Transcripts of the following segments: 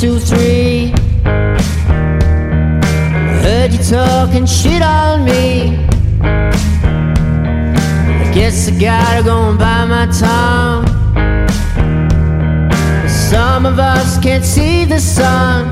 two, three. Heard you talking shit on me. I guess I gotta go and bite my tongue. Some of us can't see the sun.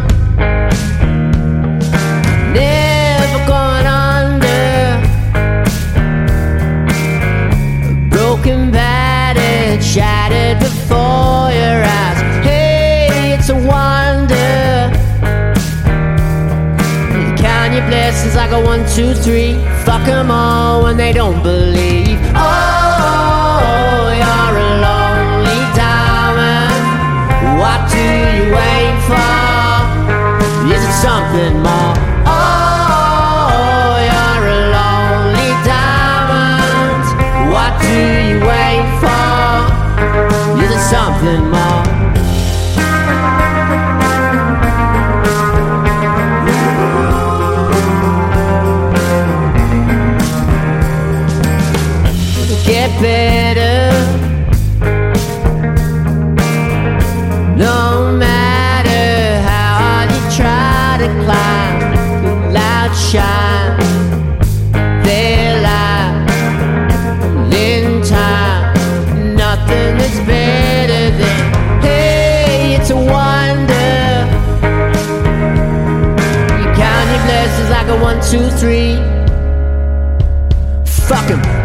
One, two, three. Fuck them all when they don't believe. Oh, you're a lonely diamond. What do you wait for? Is it something more? Oh, you're a lonely diamond. What do you wait for? Is it something one, two, three. Fuck 'em.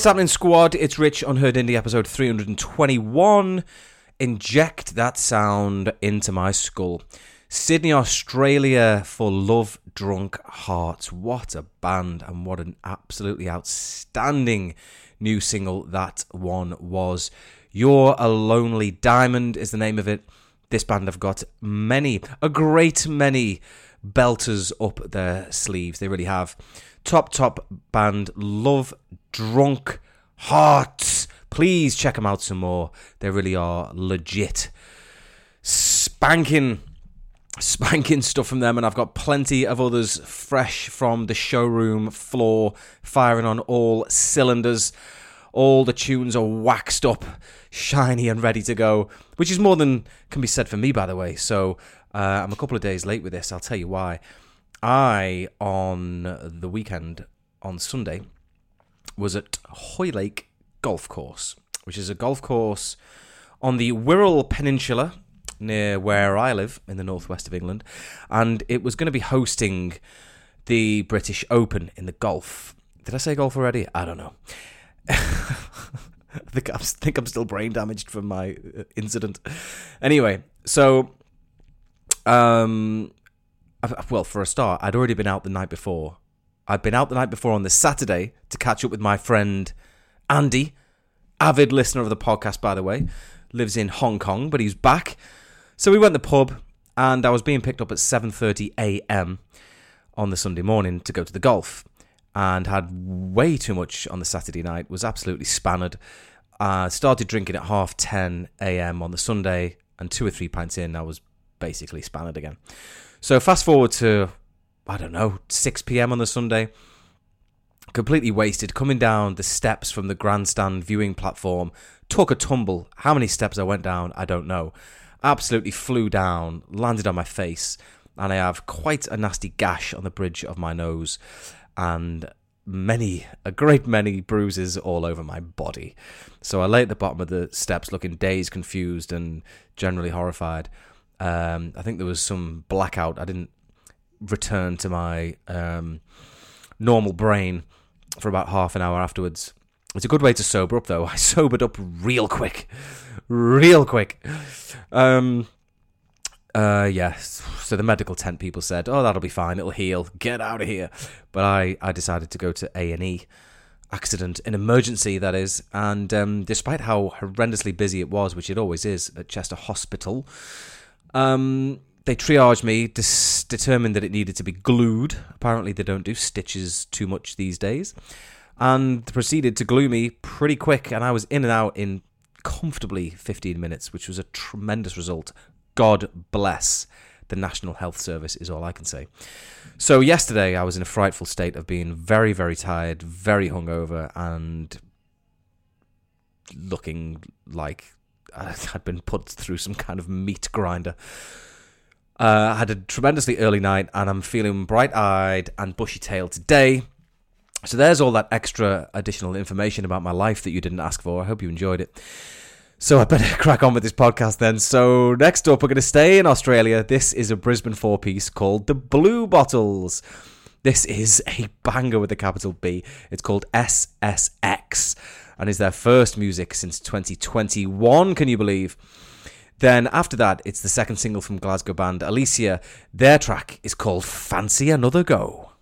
What's happening, squad? It's Rich Unheard Indie, episode 321. Inject that sound into my skull. Sydney, Australia for Love Drunk Hearts. What a band, and what an absolutely outstanding new single that one was. You're a Lonely Diamond is the name of it. This band have got many, a great many belters up their sleeves. They really have. Top, top band, Love Drunk Hearts. Please check them out some more. They really are legit. Spanking spanking stuff from them, and I've got plenty of others fresh from the showroom floor, firing on all cylinders. All the tunes are waxed up, shiny, and ready to go, which is more than can be said for me, by the way. So uh, I'm a couple of days late with this. I'll tell you why. I, on the weekend, on Sunday, was at Hoylake Golf Course, which is a golf course on the Wirral Peninsula near where I live in the northwest of England, and it was going to be hosting the British Open in the golf. Did I say golf already? I don't know. I think, I think I'm still brain damaged from my uh, incident. Anyway, so, um, well, for a start, I'd already been out the night before. I'd been out the night before on the Saturday to catch up with my friend Andy, avid listener of the podcast, by the way. lives in Hong Kong, but he's back. So we went to the pub, and I was being picked up at 7:30 a.m. on the Sunday morning to go to the golf, and had way too much on the Saturday night. Was absolutely spannered. Uh, started drinking at half 10 a.m. on the Sunday, and two or three pints in, I was basically spannered again. So fast forward to I don't know 6 p.m. on the Sunday. Completely wasted coming down the steps from the grandstand viewing platform. Took a tumble. How many steps i went down i don't know. Absolutely flew down landed on my face and i have quite a nasty gash on the bridge of my nose and many a great many bruises all over my body. So i lay at the bottom of the steps looking dazed confused and generally horrified um, i think there was some blackout i didn't return to my um, normal brain for about half an hour afterwards. It's a good way to sober up, though. I sobered up real quick, real quick. Um, uh, yes. So the medical tent people said, "Oh, that'll be fine. It'll heal. Get out of here." But I, I decided to go to A and E, accident, an emergency that is. And um, despite how horrendously busy it was, which it always is at Chester Hospital, um, they triaged me, dis- determined that it needed to be glued. Apparently, they don't do stitches too much these days. And proceeded to glue me pretty quick, and I was in and out in comfortably 15 minutes, which was a tremendous result. God bless the National Health Service, is all I can say. So, yesterday, I was in a frightful state of being very, very tired, very hungover, and looking like I had been put through some kind of meat grinder. Uh, I had a tremendously early night and I'm feeling bright eyed and bushy tailed today. So there's all that extra additional information about my life that you didn't ask for. I hope you enjoyed it. So I better crack on with this podcast then. So next up, we're going to stay in Australia. This is a Brisbane four piece called the Bluebottles. This is a banger with a capital B. It's called SSX and is their first music since 2021. Can you believe? Then after that, it's the second single from Glasgow band Alesia. Their track is called Fancy Another Go.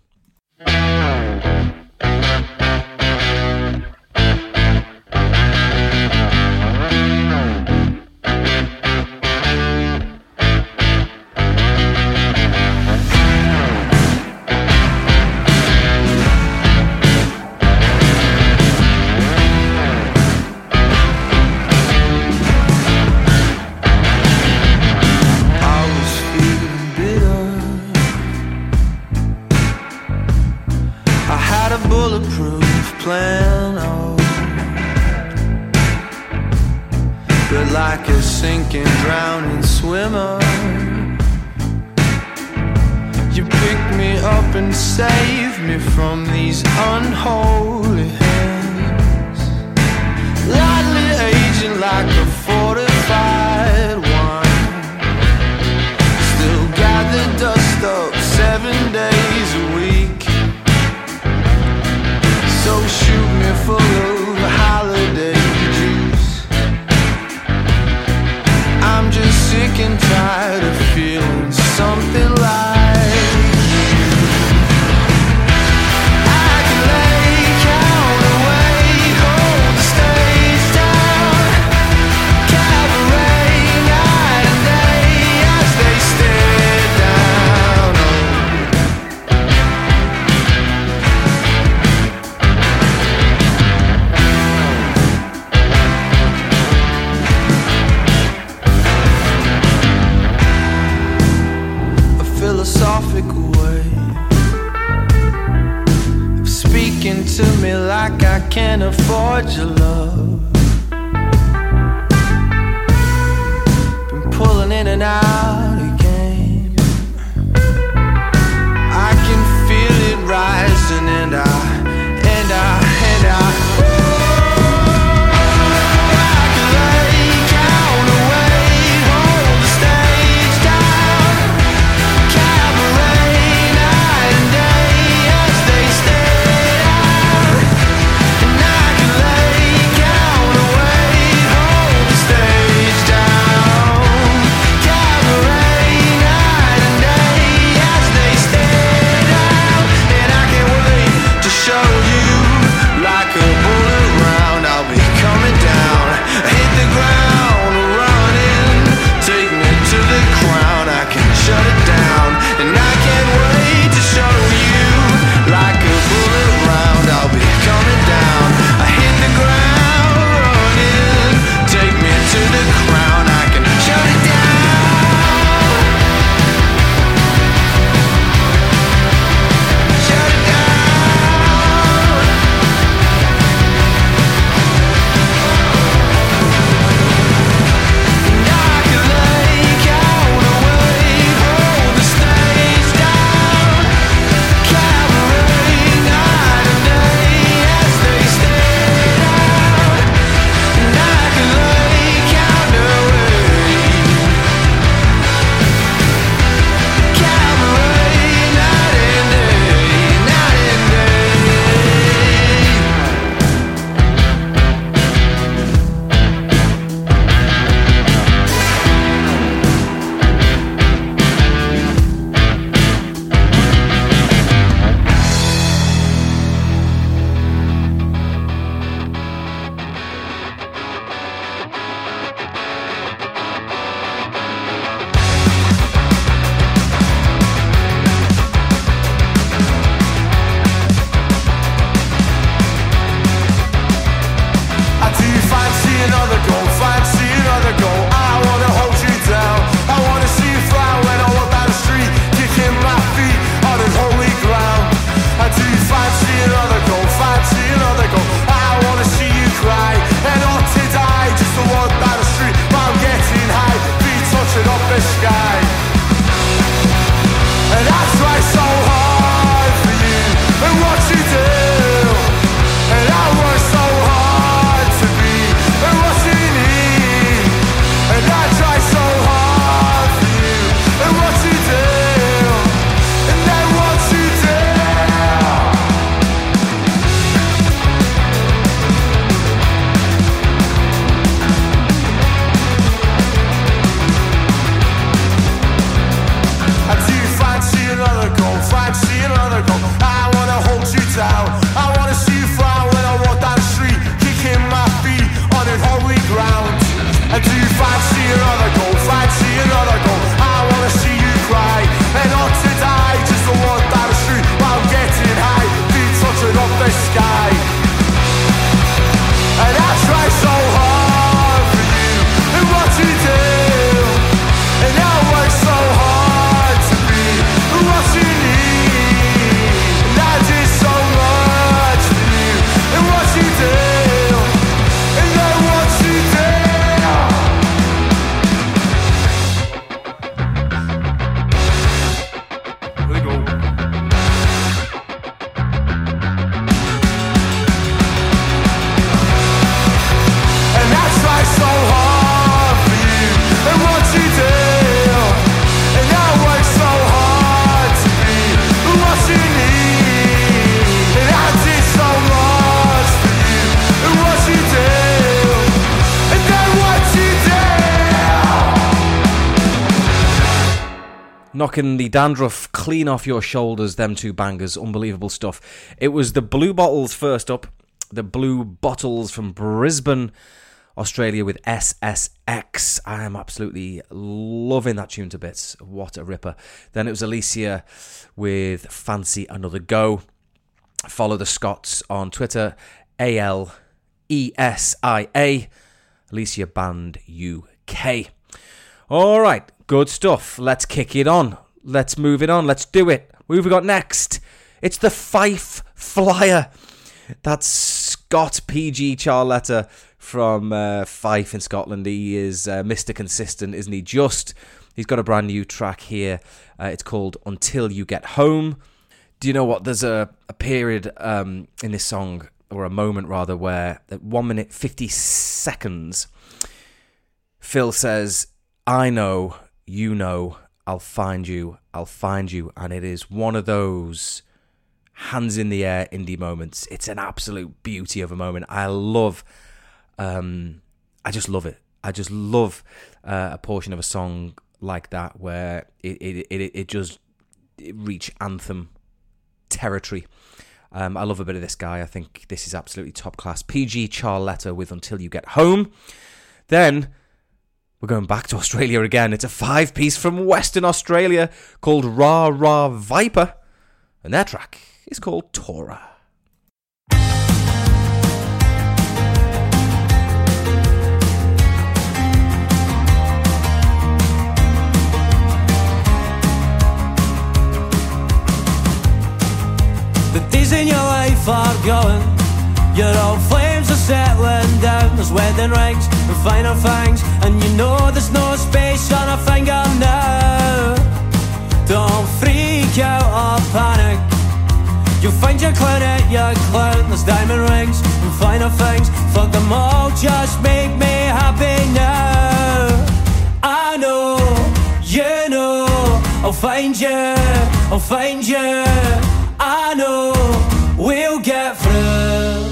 Sinking, drowning swimmer, you pick me up and save me from these unholy hands. Lightly aging like a fortified wine. Still gather dust up seven days a week. So shoot me full of knocking the dandruff clean off your shoulders. Them two bangers, unbelievable stuff. It was the Bluebottles first up. The Bluebottles from Brisbane, Australia, with SSX. I am absolutely loving that tune to bits. What a ripper! Then it was Alesia with Fancy Another Go. Follow the Scots on Twitter. A L E S I A. Alesia Band UK. All right, good stuff. Let's kick it on. Let's move it on. Let's do it. Who have we got next? It's the Fife Flyer. That's Scott PG Ciarletta from uh, Fife in Scotland. He is uh, Mr. Consistent, isn't he? Just. He's got a brand new track here. Uh, it's called Until You Get Home. Do you know what? There's a, a period um, in this song, or a moment rather, where at 1 minute 50 seconds, Phil says, I know, you know, I'll find you, I'll find you. And it is one of those hands in the air indie moments. It's an absolute beauty of a moment. I love, um, I just love it. I just love uh, a portion of a song like that where it it it, it just it reach anthem territory. Um, I love a bit of this guy. I think this is absolutely top class. PG Ciarletta with Until You Get Home. Then we're going back to Australia again. It's a five piece from Western Australia called Ra Ra Viper, and their track is called Torah. The days in your life are going. Your old flames settling down. There's wedding rings and finer things, and you know there's no space on a finger now. Don't freak out or panic. You'll find your clown at your clown. There's diamond rings and finer things. Fuck them all, just make me happy now. I know, you know, I'll find you, I'll find you. I know we'll get through.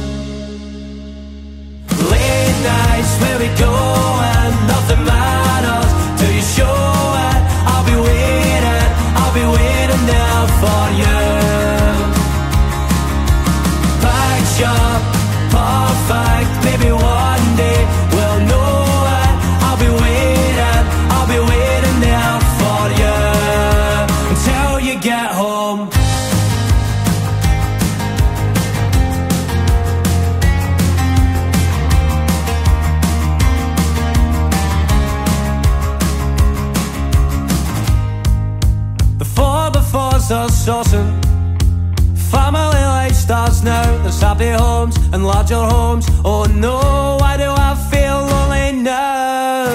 Where we go larger homes. Oh no, why do I feel lonely now?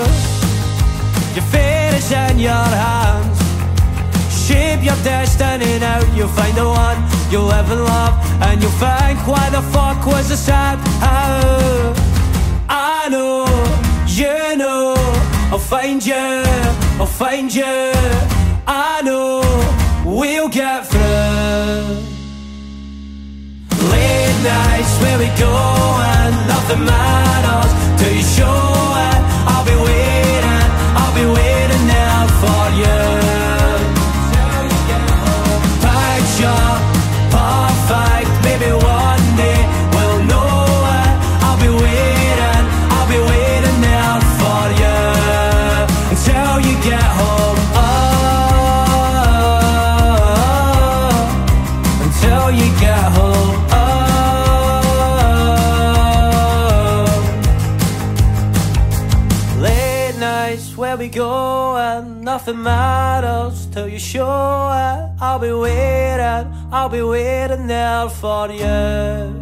Your fate is in your hands. Shape your destiny now. You'll find the one you'll and love, and you'll think, why the fuck was this sad? How? I know, you know, I'll find you, I'll find you. I know we'll get where we go and nothing matters. Till you show matters till you show it. I'll be waiting, I'll be waiting there for you.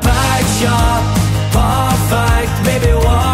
Picture perfect, maybe one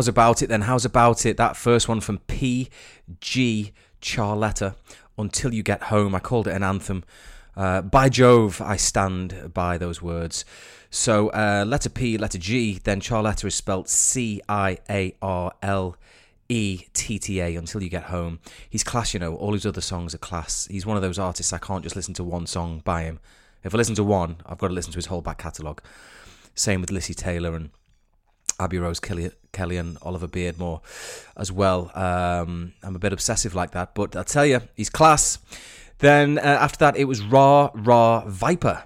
How's about it then? How's about it? That first one from P.G. Ciarletta, Until You Get Home. I called it an anthem. Uh, by Jove, I stand by those words. So, uh, letter P, letter G, then Ciarletta is spelt C I A R L E T T A until you get home. He's class, you know, all his other songs are class. He's one of those artists I can't just listen to one song by him. If I listen to one, I've got to listen to his whole back catalogue. Same with Lissy Taylor and Abbey Rose Kelly, Kelly and Oliver Beardmore as well. Um, I'm a bit obsessive like that, but I'll tell you, he's class. Then uh, after that, it was Ra Ra Viper.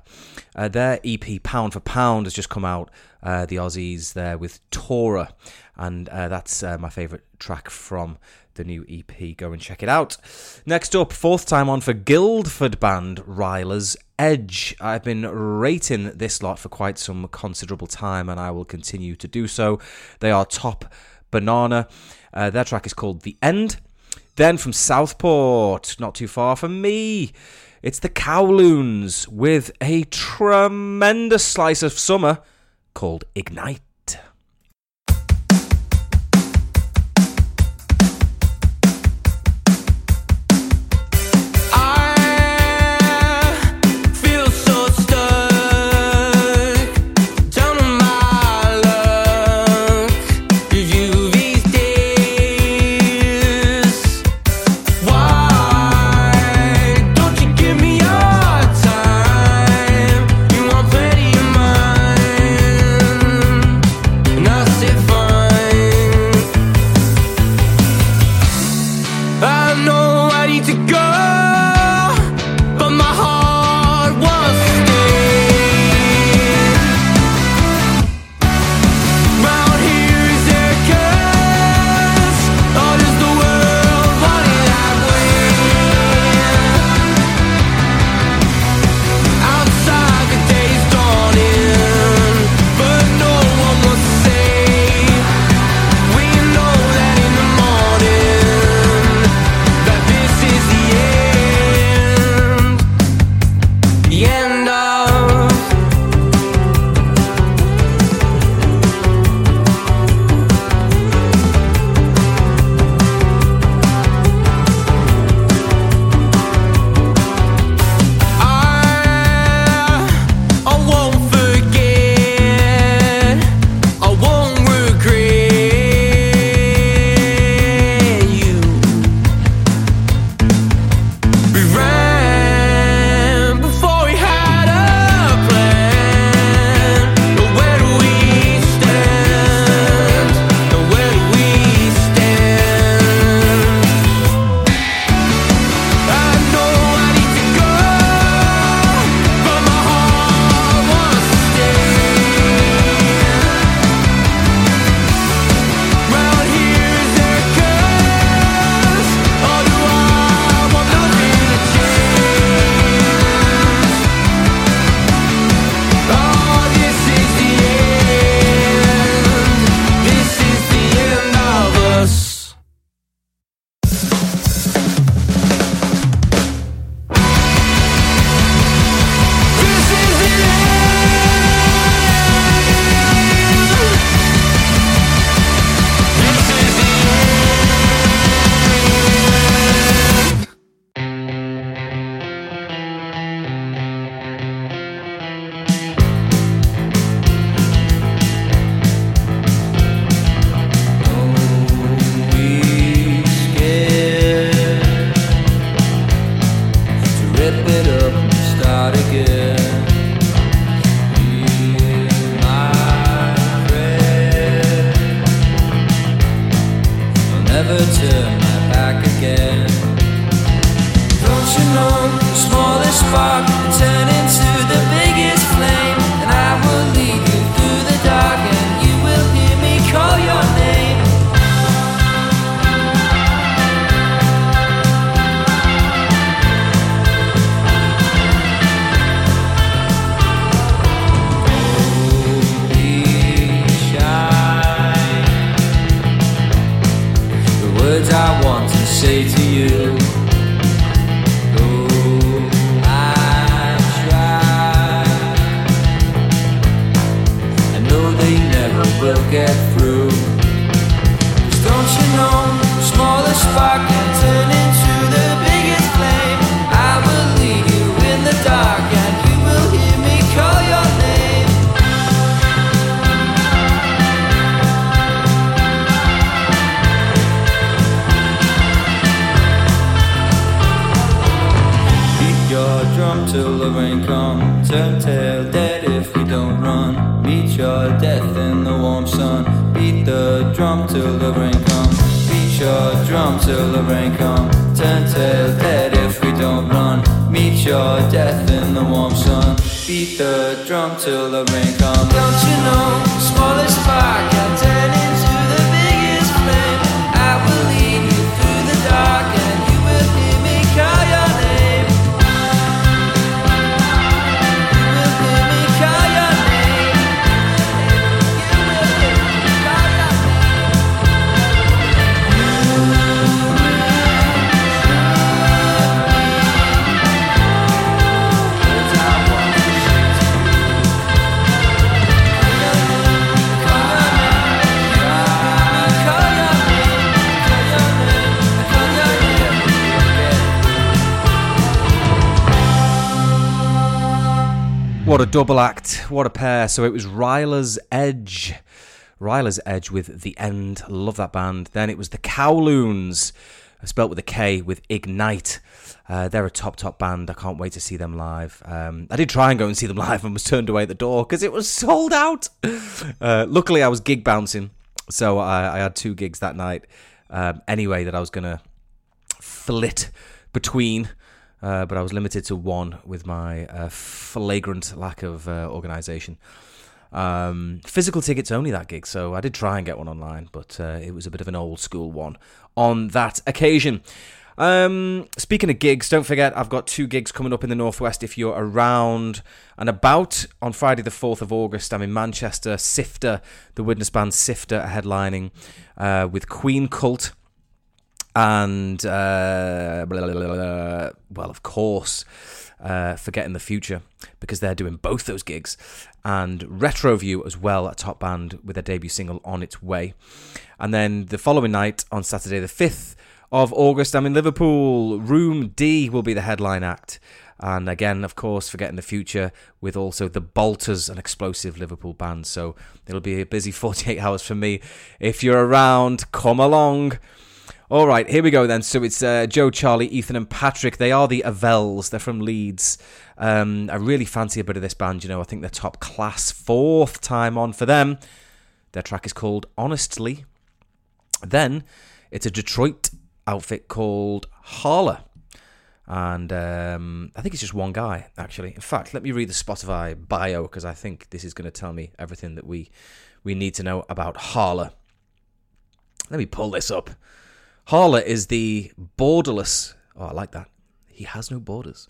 Uh, their EP Pound for Pound has just come out. Uh, the Aussies there with Tora, and uh, that's uh, my favourite track from the new EP. Go and check it out. Next up, fourth time on for Guildford band Rila's Edge. I've been rating this lot for quite some considerable time, and I will continue to do so. They are top banana. Uh, their track is called The End. Then from Southport, not too far from me, it's the Kowloons with a tremendous slice of summer called Ignite. Double act. What a pair. So it was Rila's Edge. Rila's Edge with The End. Love that band. Then it was the Kowloons, spelt with a K, with Ignite. Uh, they're a top, top band. I can't wait to see them live. Um, I did try and go and see them live and was turned away at the door because it was sold out. Uh, luckily, I was gig bouncing. So I, I had two gigs that night um, anyway that I was going to flit between, uh, but I was limited to one with my uh, flagrant lack of uh, organisation. Um, physical tickets only that gig, so I did try and get one online, but uh, it was a bit of an old school one on that occasion. Um, speaking of gigs, don't forget I've got two gigs coming up in the Northwest if you're around and about on Friday the 4th of August. I'm in Manchester, Sifter, the Widnes band Sifter headlining uh, with Queen Cult and uh, blah, blah, blah, well, of course, uh, Forgetting the Future because they're doing both those gigs, and Retroview as well, a top band with their debut single on its way. And then the following night, on Saturday the 5th of August, I'm in Liverpool. Room D will be the headline act. And again, of course, Forgetting the Future with also the Bolters, an explosive Liverpool band. So it'll be a busy 48 hours for me. If you're around, come along. All right, here we go then. So it's uh, Joe, Charlie, Ethan, and Patrick. They are the Avelles. They're from Leeds. Um, I really fancy a bit of this band. You know, I think they're top class. Fourth time on for them. Their track is called Honestly. Then it's a Detroit outfit called HALA. And um, I think it's just one guy, actually. In fact, let me read the Spotify bio because I think this is going to tell me everything that we, we need to know about HALA. Let me pull this up. HALA is the borderless. Oh, I like that. He has no borders.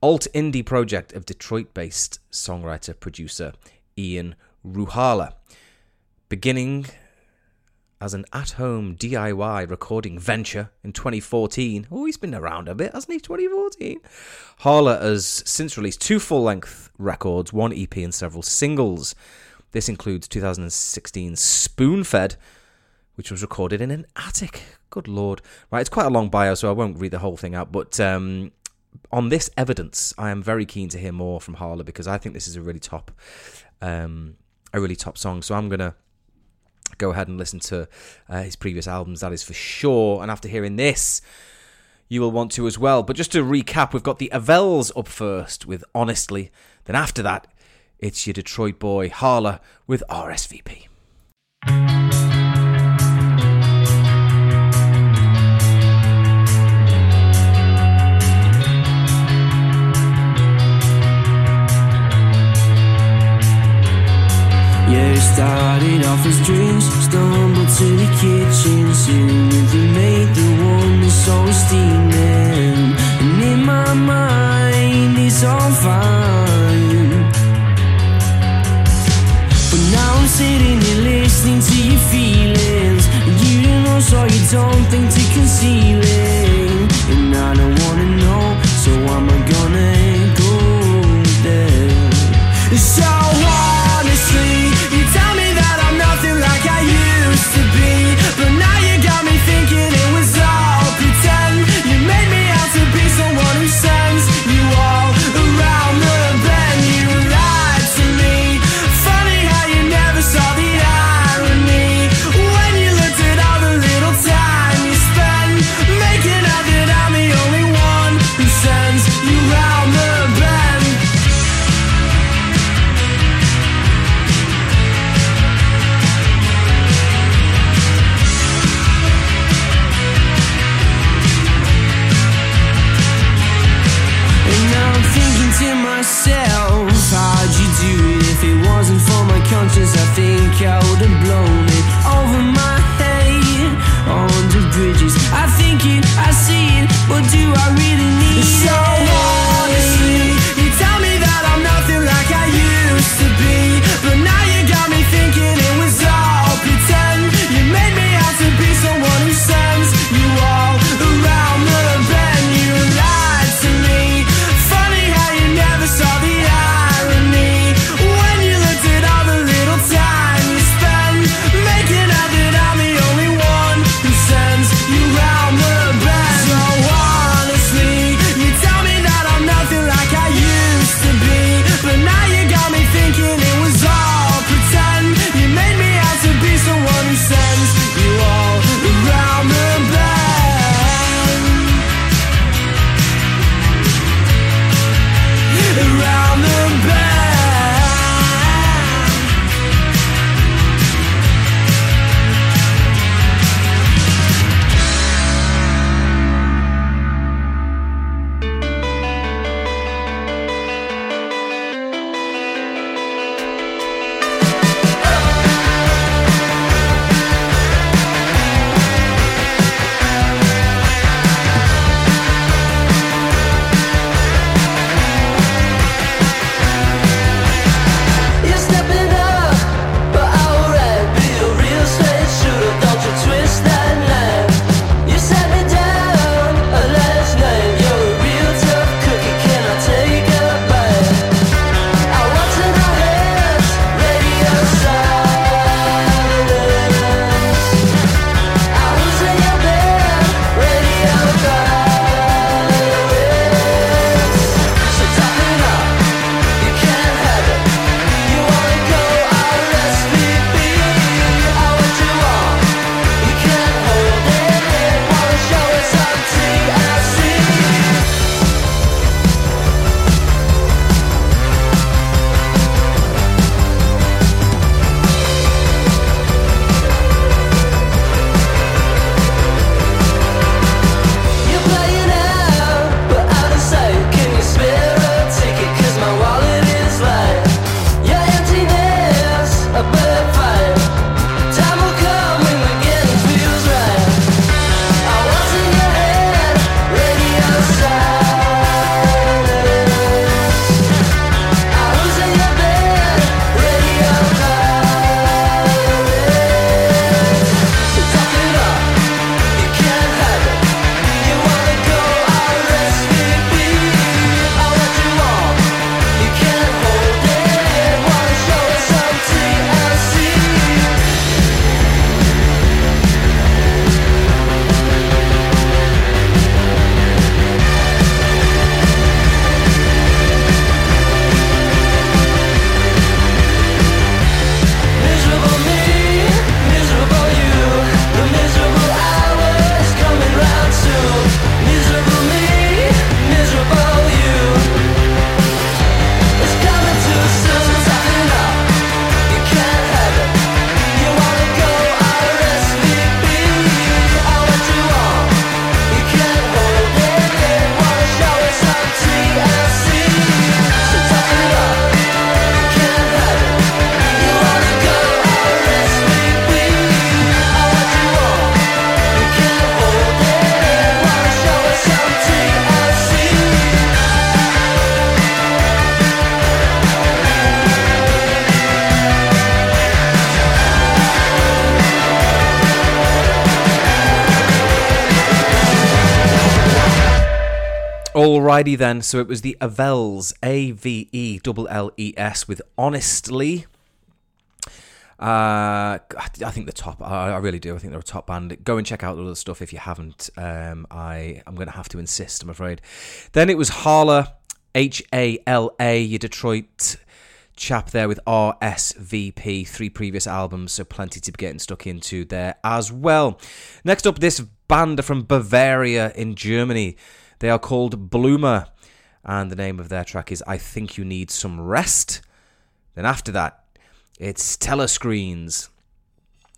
Alt indie project of Detroit based songwriter producer Ian Ruhala. Beginning as an at home DIY recording venture in 2014. Oh, he's been around a bit, hasn't he? 2014. HALA has since released two full length records, one EP, and several singles. This includes 2016 Spoonfed, which was recorded in an attic. Good lord. Right, it's quite a long bio, so I won't read the whole thing out, but. Um, on this evidence, I am very keen to hear more from HALA because I think this is a really top, um, a really top song. So I'm gonna go ahead and listen to uh, his previous albums, that is for sure. And after hearing this, you will want to as well. But just to recap, we've got the Avelles up first with Honestly. Then after that, it's your Detroit boy HALA with RSVP. Started off as dreams. Stumbled to the kitchen, sitting with the maid, the one always steaming. And in my mind, it's all fine. But now I'm sitting here listening to your feelings. And you don't know, so you don't think to conceal And golden blow Alrighty then, so it was the Avelles, A V E L L E S, with Honestly. Uh, I think the top. I I really do. I think they're a top band. Go and check out all the stuff if you haven't. Um, I I'm going to have to insist. I'm afraid. Then it was Hala, H A L A, your Detroit chap there with RSVP, three previous albums, so plenty to be getting stuck into there as well. Next up, this band from Bavaria in Germany. They are called Bloomer, and the name of their track is I Think You Need Some Rest. Then after that, it's Telescreens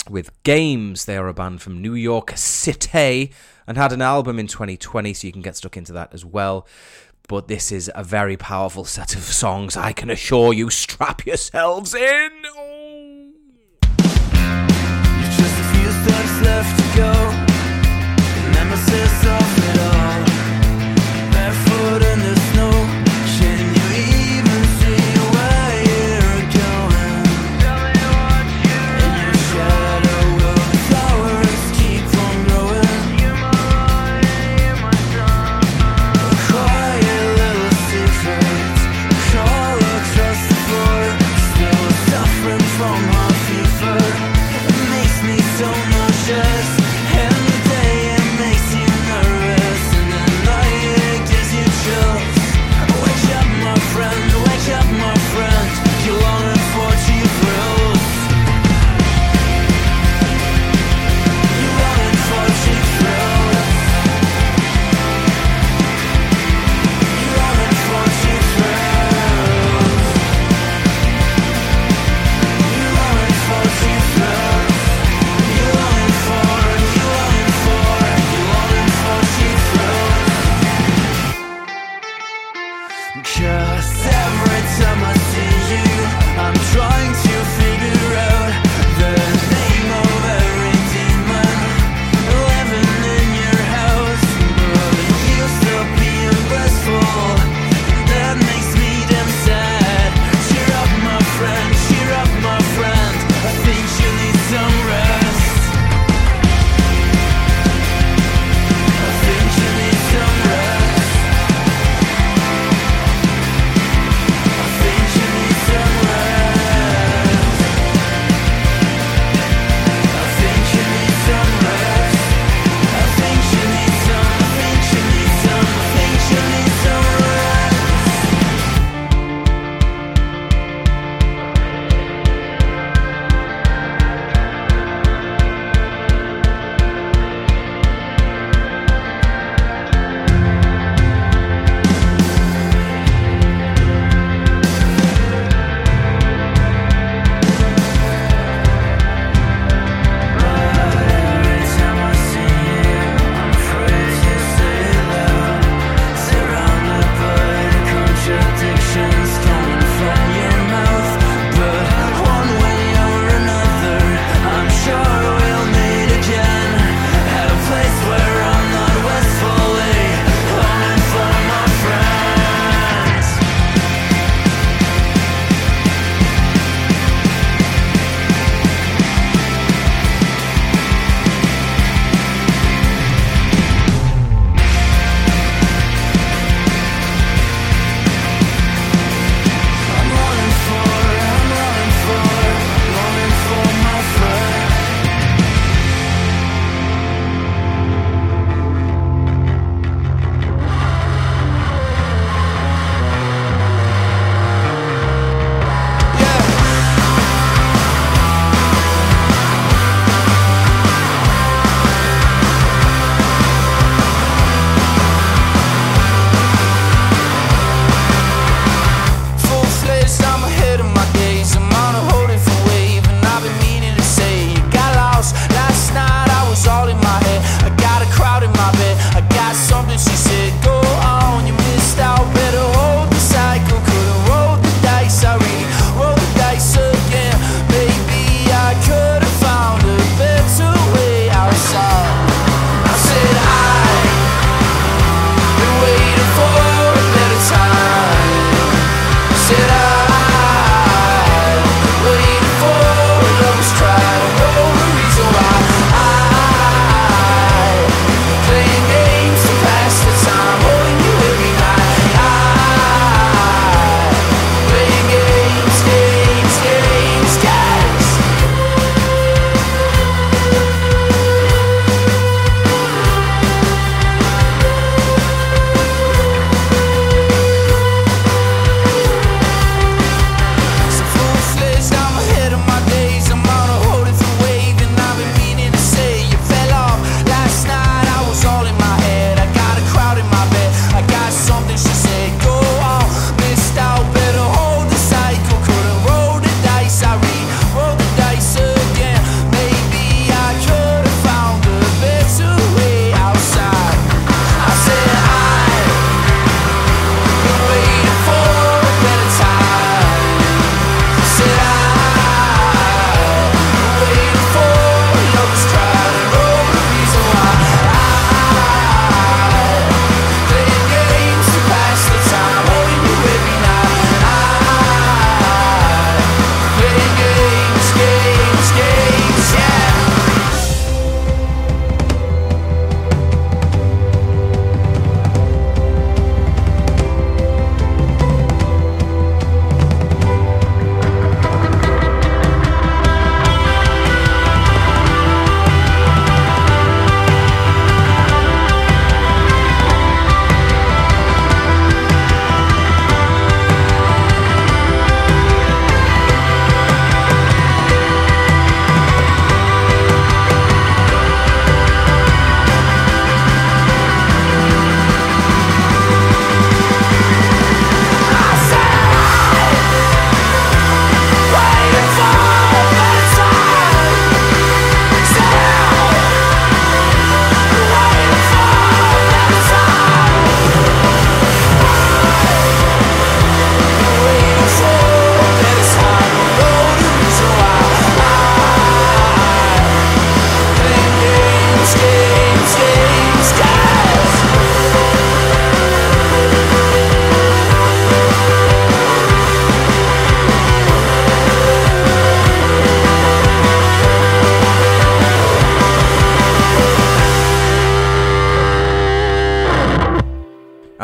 with Games. They are a band from New York City and had an album in 2020, so you can get stuck into that as well. But this is a very powerful set of songs, I can assure you. Strap yourselves in. Oh. Just a few steps left to go. The nemesis of it all. Just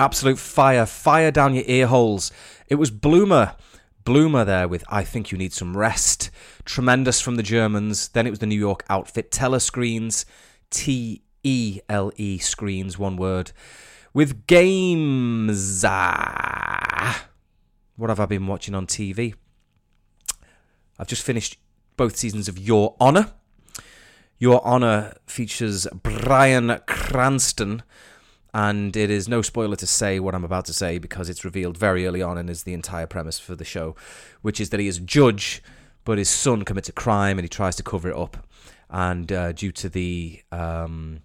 Absolute fire, fire down your ear holes. It was Bloomer. Bloomer there with I Think You Need Some Rest. Tremendous from the Germans. Then it was the New York outfit Telescreens. T E L E screens, one word. With games. Ah. What have I been watching on TV? I've just finished both seasons of Your Honor. Your Honor features Bryan Cranston, and it is no spoiler to say what I'm about to say because it's revealed very early on and is the entire premise for the show, which is that he is a judge, but his son commits a crime and he tries to cover it up. And uh, due to the um,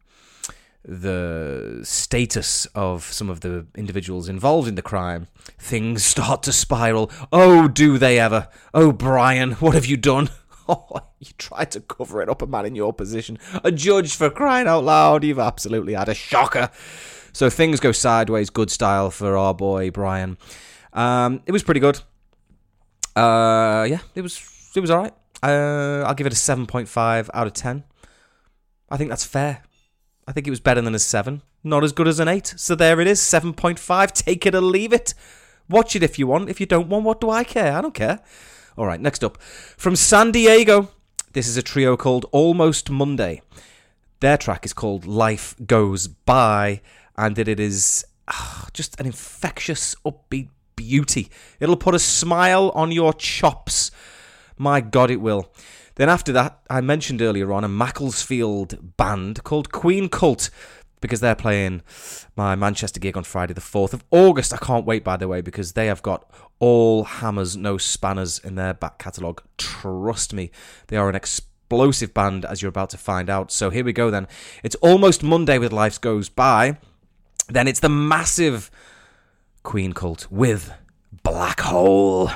the status of some of the individuals involved in the crime, things start to spiral. Oh, do they ever? Oh, Bryan, what have you done? Oh, you tried to cover it up, a man in your position. A judge for crying out loud. You've absolutely had a shocker. So things go sideways, good style for our boy Bryan. Um, it was pretty good. Uh, yeah, it was it was alright. Uh, I'll give it a seven point five out of ten. I think that's fair. I think it was better than a seven. Not as good as an eight. So there it is, seven point five. Take it or leave it. Watch it if you want. If you don't want, what do I care? I don't care. All right, next up. From San Diego, this is a trio called Almost Monday. Their track is called Life Goes By, and it is ah, just an infectious, upbeat beauty. It'll put a smile on your chops. My God, it will. Then after that, I mentioned earlier on a Macclesfield band called Queen Cult because they're playing my Manchester gig on Friday, the 4th of August. I can't wait, by the way, because they have got all hammers, no spanners in their back catalogue. Trust me, they are an explosive band, as you're about to find out. So here we go then. It's almost Monday with Life Goes By. Then it's the massive Queen Cult with Black Hole.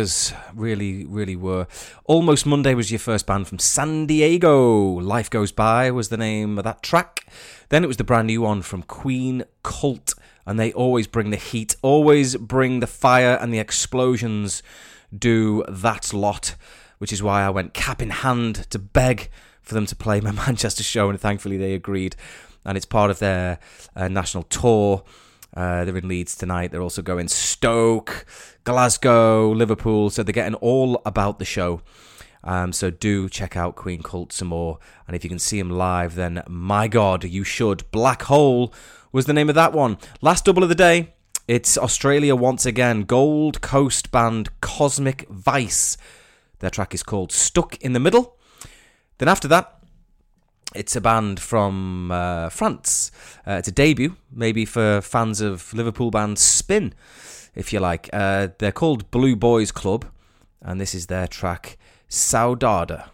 Bangers. Really, really were. Almost Monday was your first band from San Diego. Life Goes By was the name of that track. Then it was the brand new one from Queen Cult, and they always bring the heat, always bring the fire and the explosions. Do that lot, which is why I went cap in hand to beg for them to play my Manchester show, and thankfully they agreed. And it's part of their uh, national tour. Uh, they're in Leeds tonight. They're also going Stoke, Glasgow, Liverpool. So they're getting all about the show. Um, so do check out Queen Cult some more. And if you can see them live, then my God, you should. Black Hole was the name of that one. Last double of the day. It's Australia once again. Gold Coast band Cosmic Vice. Their track is called Stuck in the Middle. Then after that, it's a band from uh, France. Uh, it's a debut, maybe for fans of Liverpool band SPINN, if you like. Uh, they're called Blue Boys Club, and this is their track. Saudade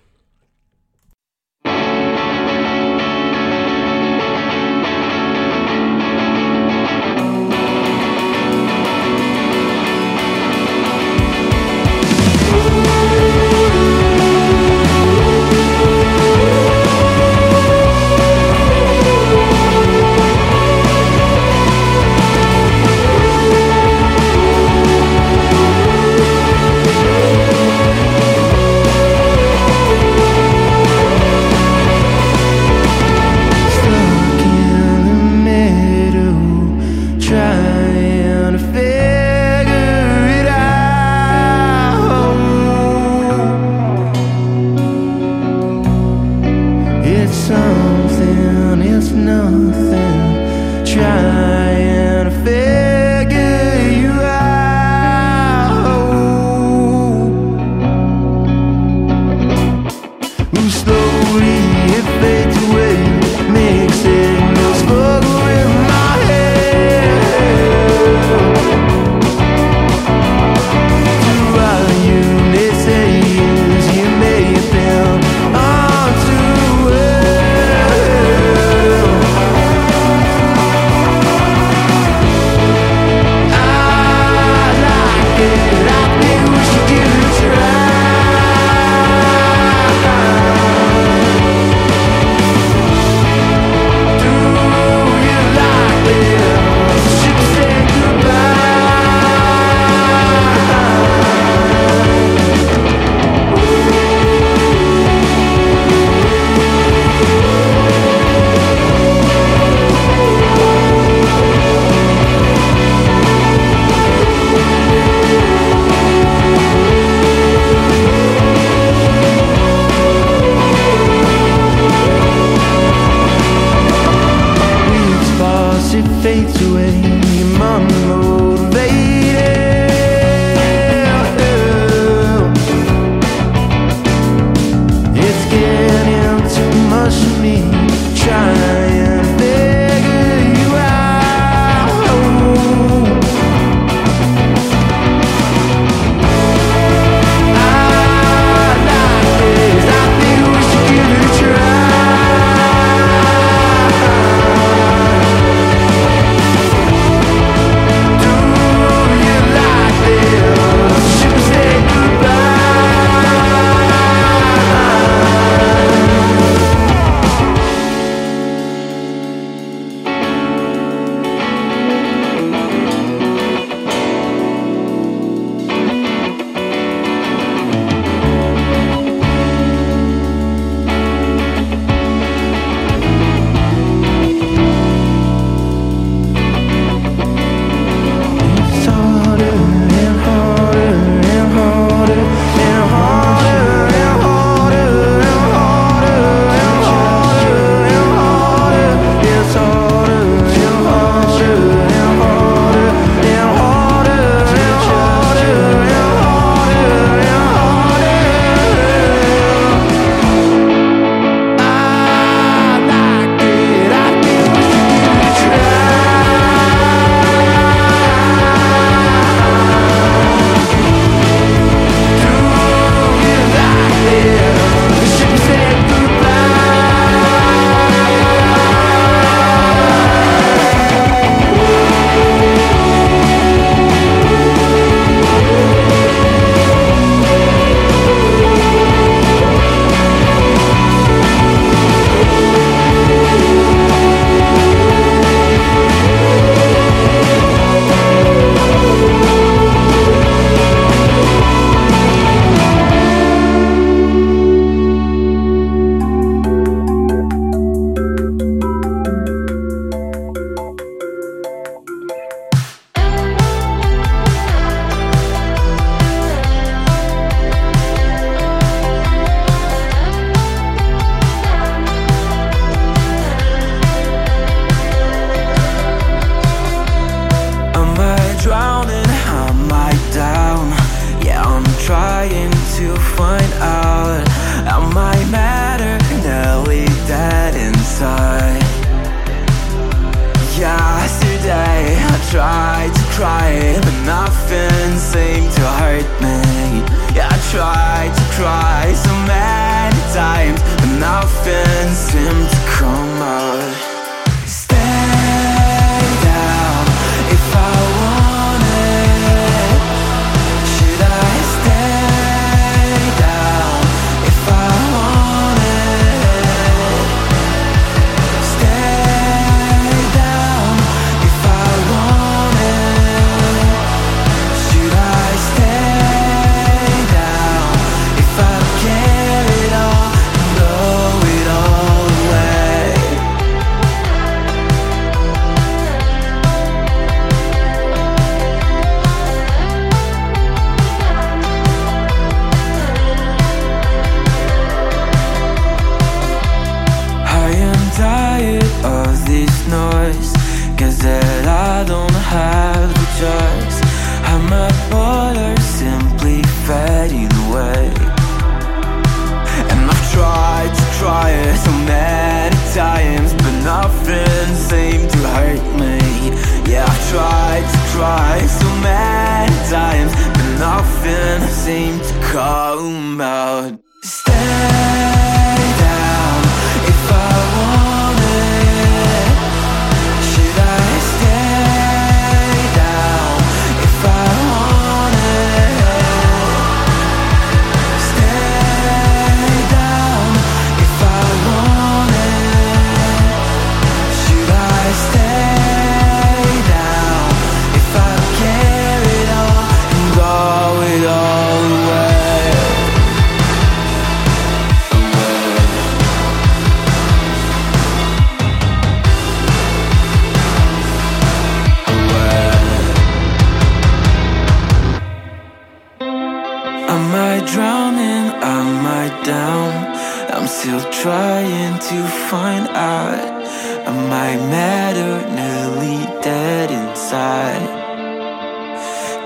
find out. Am I mad or nearly dead inside?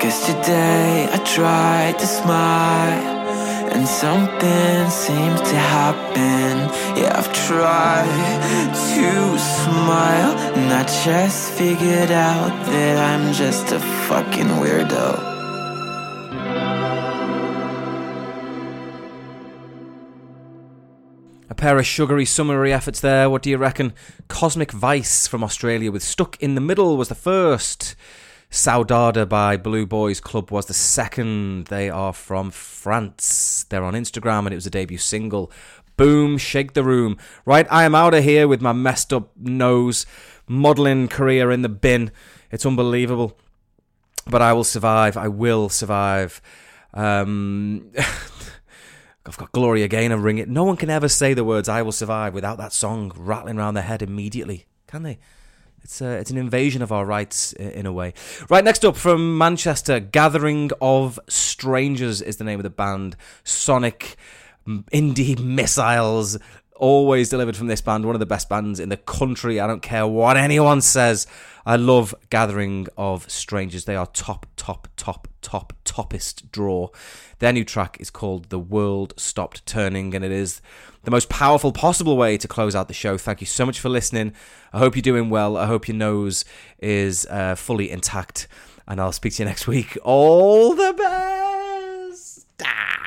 Cause today I tried to smile and something seems to happen. Yeah, I've tried to smile and I just figured out that I'm just a fucking weirdo. A pair of sugary summery efforts there. What do you reckon? Cosmic Vice from Australia with Stuck in the Middle was the first. Saudade by Blue Boys Club was the second. They are from France. They're on Instagram and it was a debut single. Boom, shake the room. Right, I am out of here with my messed up nose, modelling career in the bin. It's unbelievable. But I will survive. I will survive. Um, I've got Gloria Gaynor it. No one can ever say the words "I will survive" without that song rattling around their head immediately, can they? It's a, it's an invasion of our rights in a way. Right, next up from Manchester, Gathering of Strangers is the name of the band. Sonic indie missiles, always delivered from this band. One of the best bands in the country. I don't care what anyone says. I love Gathering of Strangers. They are top, top, top, top, toppest draw. Their new track is called The World Stopped Turning, and it is the most powerful possible way to close out the show. Thank you so much for listening. I hope you're doing well. I hope your nose is uh, fully intact, and I'll speak to you next week. All the best. Ah.